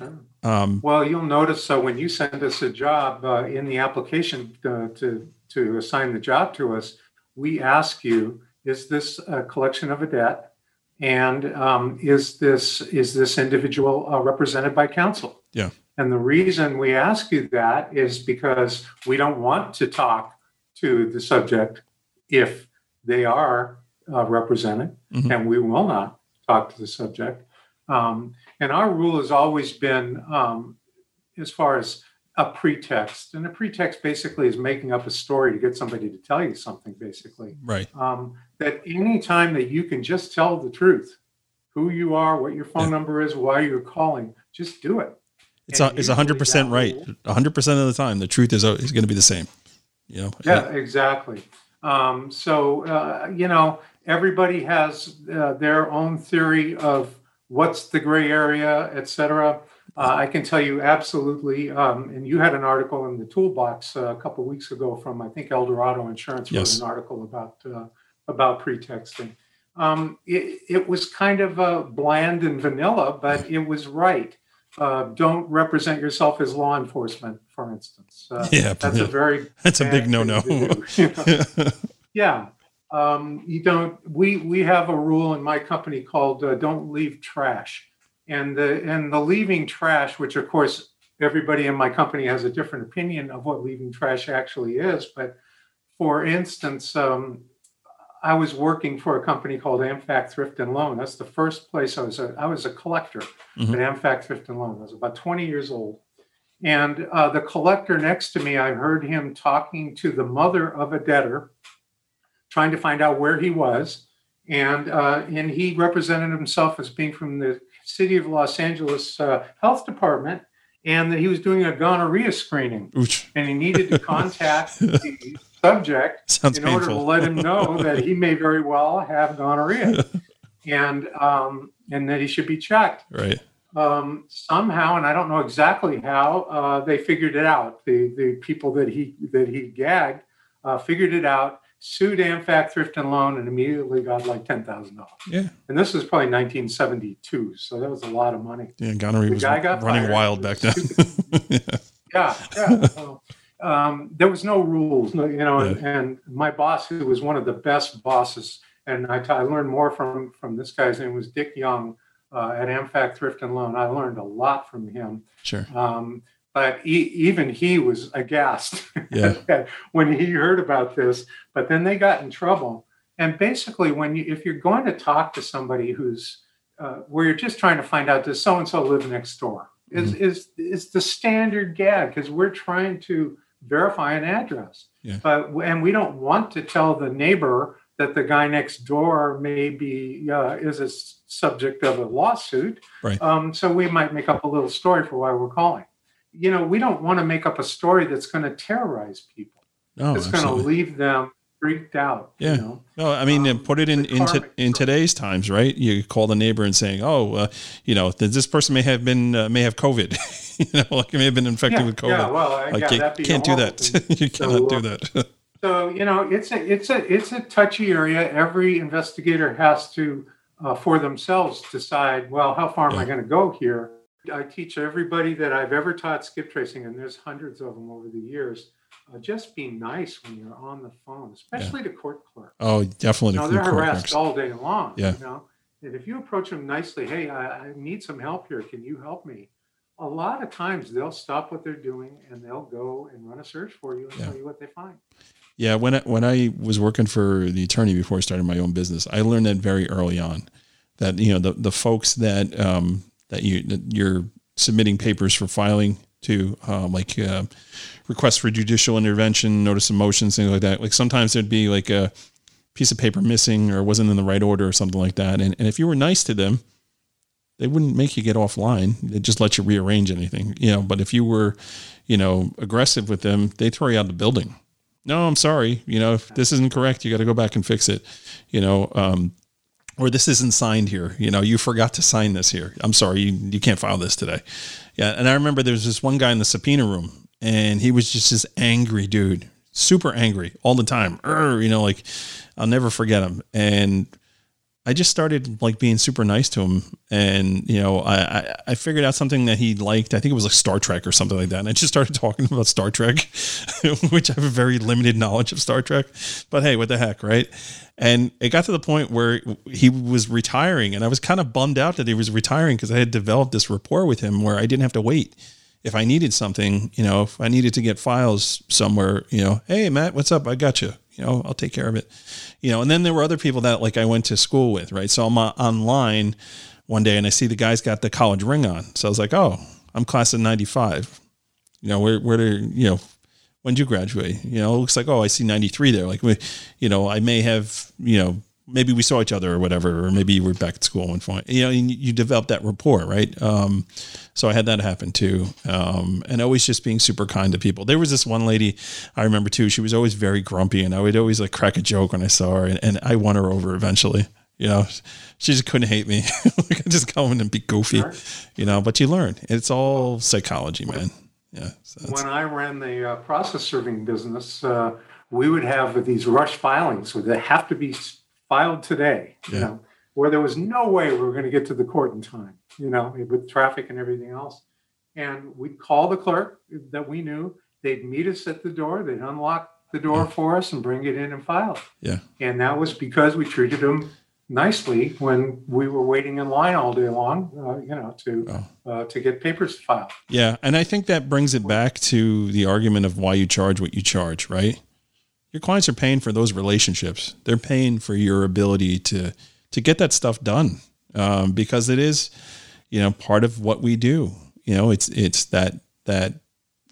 Sure. Um, well, you'll notice so when you send us a job uh, in the application uh, to to assign the job to us, we ask you: Is this a collection of a debt? And um, is this is this individual uh, represented by counsel? Yeah. And the reason we ask you that is because we don't want to talk to the subject if they are uh, represented, mm-hmm. and we will not talk to the subject. Um, and our rule has always been um, as far as a pretext. And a pretext basically is making up a story to get somebody to tell you something, basically. Right. Um, that any time that you can just tell the truth, who you are, what your phone yeah. number is, why you're calling, just do it. It's a, it's hundred percent right. hundred percent of the time, the truth is is going to be the same. You know. Yeah, exactly. Um, so uh, you know, everybody has uh, their own theory of what's the gray area, et cetera. Uh, I can tell you absolutely. Um, and you had an article in the toolbox uh, a couple weeks ago from I think El Dorado Insurance yes. wrote an article about uh, about pretexting. Um, it, it, was kind of uh, bland and vanilla, but it was right. Uh, don't represent yourself as law enforcement, for instance. Uh, yeah, that's yeah. a very that's a big no-no. yeah, um, you don't we we have a rule in my company called uh, don't leave trash. And the and the leaving trash which of course everybody in my company has a different opinion of what leaving trash actually is but for instance um, i was working for a company called amfac thrift and loan. That's the first place i was a, i was a collector mm-hmm. at amfac thrift and loan. I was about 20 years old. And uh, the collector next to me i heard him talking to the mother of a debtor trying to find out where he was. And, uh, and he represented himself as being from the city of Los Angeles uh, Health Department and that he was doing a gonorrhea screening. And he needed to contact the subject Sounds in painful. order to let him know that he may very well have gonorrhea and, um, and that he should be checked. Right. um, somehow, and I don't know exactly how, uh, they figured it out. The the people that he that he gagged uh, figured it out, sued AmFac Thrift and Loan, and immediately got like ten thousand dollars. Yeah. And this was probably 1972, so that was a lot of money. Yeah, Gonorrhea was running fired. wild back then. yeah. Yeah, yeah. So, um, there was no rules, you know, and, and my boss, who was one of the best bosses, and I learned more from from this guy's name was Dick Young uh, at AmFac Thrift and Loan. I learned a lot from him. Sure. Um, but he, even he was aghast Yeah. when he heard about this. But then they got in trouble. And basically, when you, if you're going to talk to somebody who's uh, where you're just trying to find out does so and so live next door, is is is the standard gag because we're trying to verify an address. Yeah. But and we don't want to tell the neighbor that the guy next door maybe uh, is a subject of a lawsuit. Right. Um, so we might make up a little story for why we're calling. You know, we don't want to make up a story that's going to terrorize people. No, it's going to leave them freaked out. Yeah. You know? No, I mean, Um, put it in in, to, in today's times, right? You call the neighbor and saying, "Oh, uh, you know, this person may have been uh, may have COVID, you know, like may have been infected Yeah, with COVID." yeah, well, like yeah, you that'd be can't do that. you cannot do that. So you know, it's a it's a it's a touchy area. Every investigator has to, uh, for themselves, decide. Well, how far am I going to go here? I teach everybody that I've ever taught skip tracing, and there's hundreds of them over the years. Uh, just be nice when you're on the phone, especially to court clerks. oh, definitely. No, the they're court harassed clerks. all day long. Yeah. You know, and if you approach them nicely, hey, I, I need some help here. Can you help me? A lot of times they'll stop what they're doing and they'll go and run a search for you and Yeah. tell you what they find. Yeah, when I, when I was working for the attorney before I started my own business, I learned that very early on. That you know the the folks that um, that you that you're submitting papers for filing to, um, like uh, requests for judicial intervention, notice of motions, things like that. Like sometimes there'd be like a piece of paper missing or wasn't in the right order or something like that. And and if you were nice to them, they wouldn't make you get offline. They'd just let you rearrange anything, you know. But if you were, you know, aggressive with them, they'd throw you out of the building no, I'm sorry. You know, if this isn't correct, you got to go back and fix it. You know, um, or this isn't signed here. You know, you forgot to sign this here. I'm sorry, you, you can't file this today. Yeah, and I remember there was this one guy in the subpoena room, and he was just this angry dude, super angry all the time. Urgh, you know, like I'll never forget him. And I just started like being super nice to him, and you know, I, I I figured out something that he liked. I think it was like Star Trek or something like that, and I just started talking about Star Trek, which I have a very limited knowledge of Star Trek. But hey, what the heck, right? And it got to the point where he was retiring, and I was kind of bummed out that he was retiring because I had developed this rapport with him where I didn't have to wait. If I needed something, you know, if I needed to get files somewhere, you know, hey Matt, what's up? I got you. You know, I'll take care of it. You know, and then there were other people that like I went to school with, right? So I'm online one day and I see the guy's got the college ring on. So I was like, oh, I'm class of '95. You know, where where do you know? When did you graduate? You know, it looks like oh, I see '93 there. Like, you know, I may have, you know, maybe we saw each other or whatever, or maybe you were back at school at one point. You know, and you develop that rapport, right? Um, so I had that happen too, um, and always just being super kind to people. There was this one lady I remember too. She was always very grumpy, and I would always like crack a joke when I saw her, and, and I won her over eventually. You know, she just couldn't hate me. like I just go in and be goofy, Sure. you know. But you learn. It's all psychology, man. Yeah. So When I ran the uh, process serving business, uh, we would have these rush filings so they have to be filed today, you know, where there was no way we were going to get to the court in time, you know, with traffic and everything else. And we'd call the clerk that we knew. They'd meet us at the door. They'd unlock the door for us and bring it in and file. Yeah. And that was because we treated them nicely when we were waiting in line all day long, uh, you know, to uh, to get papers filed. Yeah, and I think that brings it back to the argument of why you charge what you charge, right? Your clients are paying for those relationships. They're paying for your ability to to get that stuff done um, because it is, you know, part of what we do. You know, it's it's that that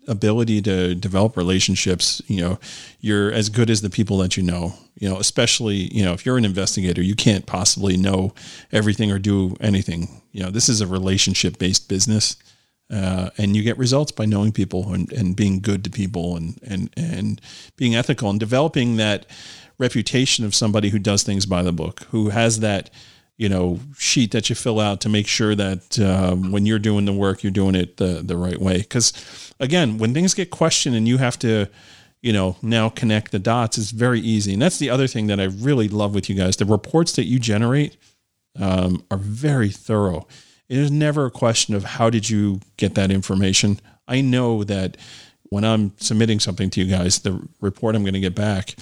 ability to develop relationships. You know, you're as good as the people that you know. You know, especially you know if you're an investigator, you can't possibly know everything or do anything. You know, this is a relationship based business uh, and you get results by knowing people and, and being good to people and, and, and being ethical and developing that reputation of somebody who does things by the book, who has that, you know sheet that you fill out to make sure that uh, when you're doing the work you're doing it the the right way. Because again when things get questioned and you have to you know now connect the dots it's very easy. And that's the other thing that i really love with you guys. The reports that you generate um, are very thorough it is never a question of how did you get that information i know that when i'm submitting something to you guys the report i'm going to get back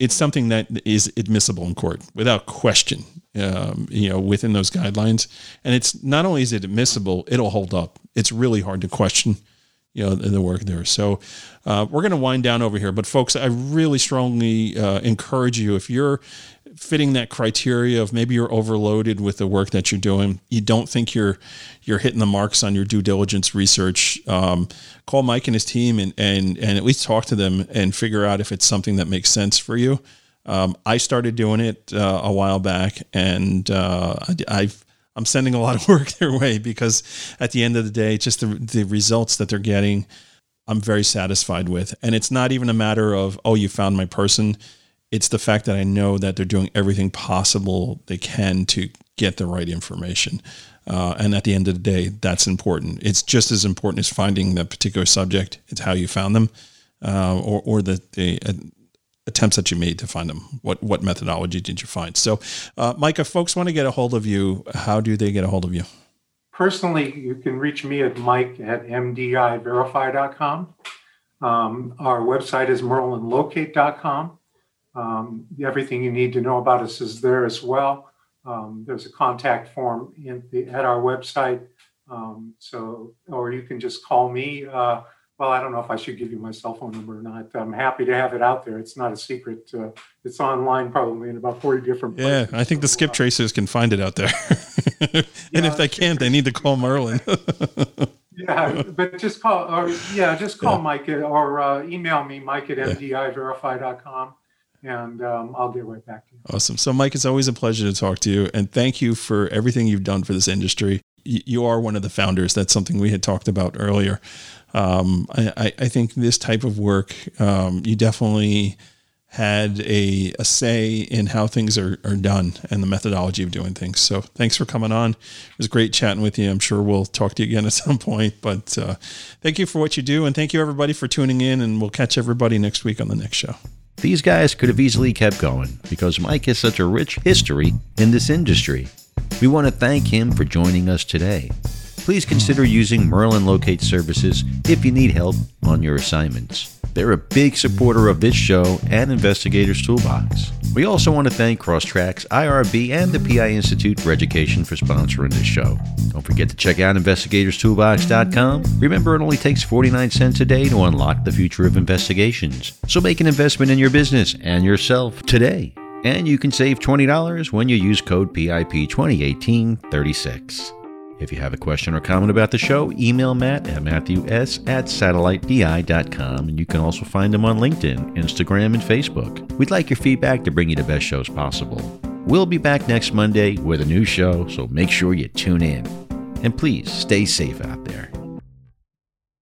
it's something that is admissible in court without question, um, you know, within those guidelines. And it's not only is it admissible, it'll hold up. It's really hard to question, you know, the, the work there. So uh, we're going to wind down over here. But folks, I really strongly uh, encourage you if you're fitting that criteria of maybe you're overloaded with the work that you're doing, you don't think you're you're hitting the marks on your due diligence research, um, call Mike and his team and and and at least talk to them and figure out if it's something that makes sense for you. Um, I started doing it uh, a while back, and uh, I've I'm sending a lot of work their way because at the end of the day, just the the results that they're getting, I'm very satisfied with. And it's not even a matter of oh, you found my person it's the fact that I know that they're doing everything possible they can to get the right information. Uh, and at the end of the day, that's important. It's just as important as finding the particular subject. It's how you found them, uh, or, or the, the uh, attempts that you made to find them. What what methodology did you find? So, uh, Mike, if folks want to get a hold of you, how do they get a hold of you? Personally, you can reach me at mike at mdiverify.com. Um, our website is merlinlocate.com. Um, everything you need to know about us is there as well. Um, there's a contact form in the, at our website. Um, so, or you can just call me. Uh, well, I don't know if I should give you my cell phone number or not. I'm happy to have it out there. It's not a secret. Uh, it's online probably in about 40 different places. Yeah, I think the skip uh, tracers can find it out there. and yeah, if they can't, they need to call Merlin. yeah, but just call, or yeah, just call yeah. Mike or uh, email me, mike at mdiverify.com and um, I'll get right back to you. Awesome. So, Mike, it's always a pleasure to talk to you, and thank you for everything you've done for this industry. You are one of the founders. That's something we had talked about earlier. Um, I, I, think this type of work, um, you definitely had a, a say in how things are, are done and the methodology of doing things. So thanks for coming on. It was great chatting with you. I'm sure we'll talk to you again at some point, but uh, thank you for what you do. And thank you everybody for tuning in and we'll catch everybody next week on the next show. These guys could have easily kept going because Mike has such a rich history in this industry. We want to thank him for joining us today. Please consider using Merlin Locate services if you need help on your assignments. They're a big supporter of this show and Investigators Toolbox. We also want to thank Crosstracks, IRB, and the PI Institute for Education for sponsoring this show. Don't forget to check out investigatorstoolbox.com. Remember, it only takes 49 cents a day to unlock the future of investigations. So make an investment in your business and yourself today. And you can save $20 when you use code PIP 201836. If you have a question or comment about the show, email Matt at matthews at satellitedi.com, and you can also find him on LinkedIn, Instagram, and Facebook. We'd like your feedback to bring you the best shows possible. We'll be back next Monday with a new show, so make sure you tune in. And please stay safe out there.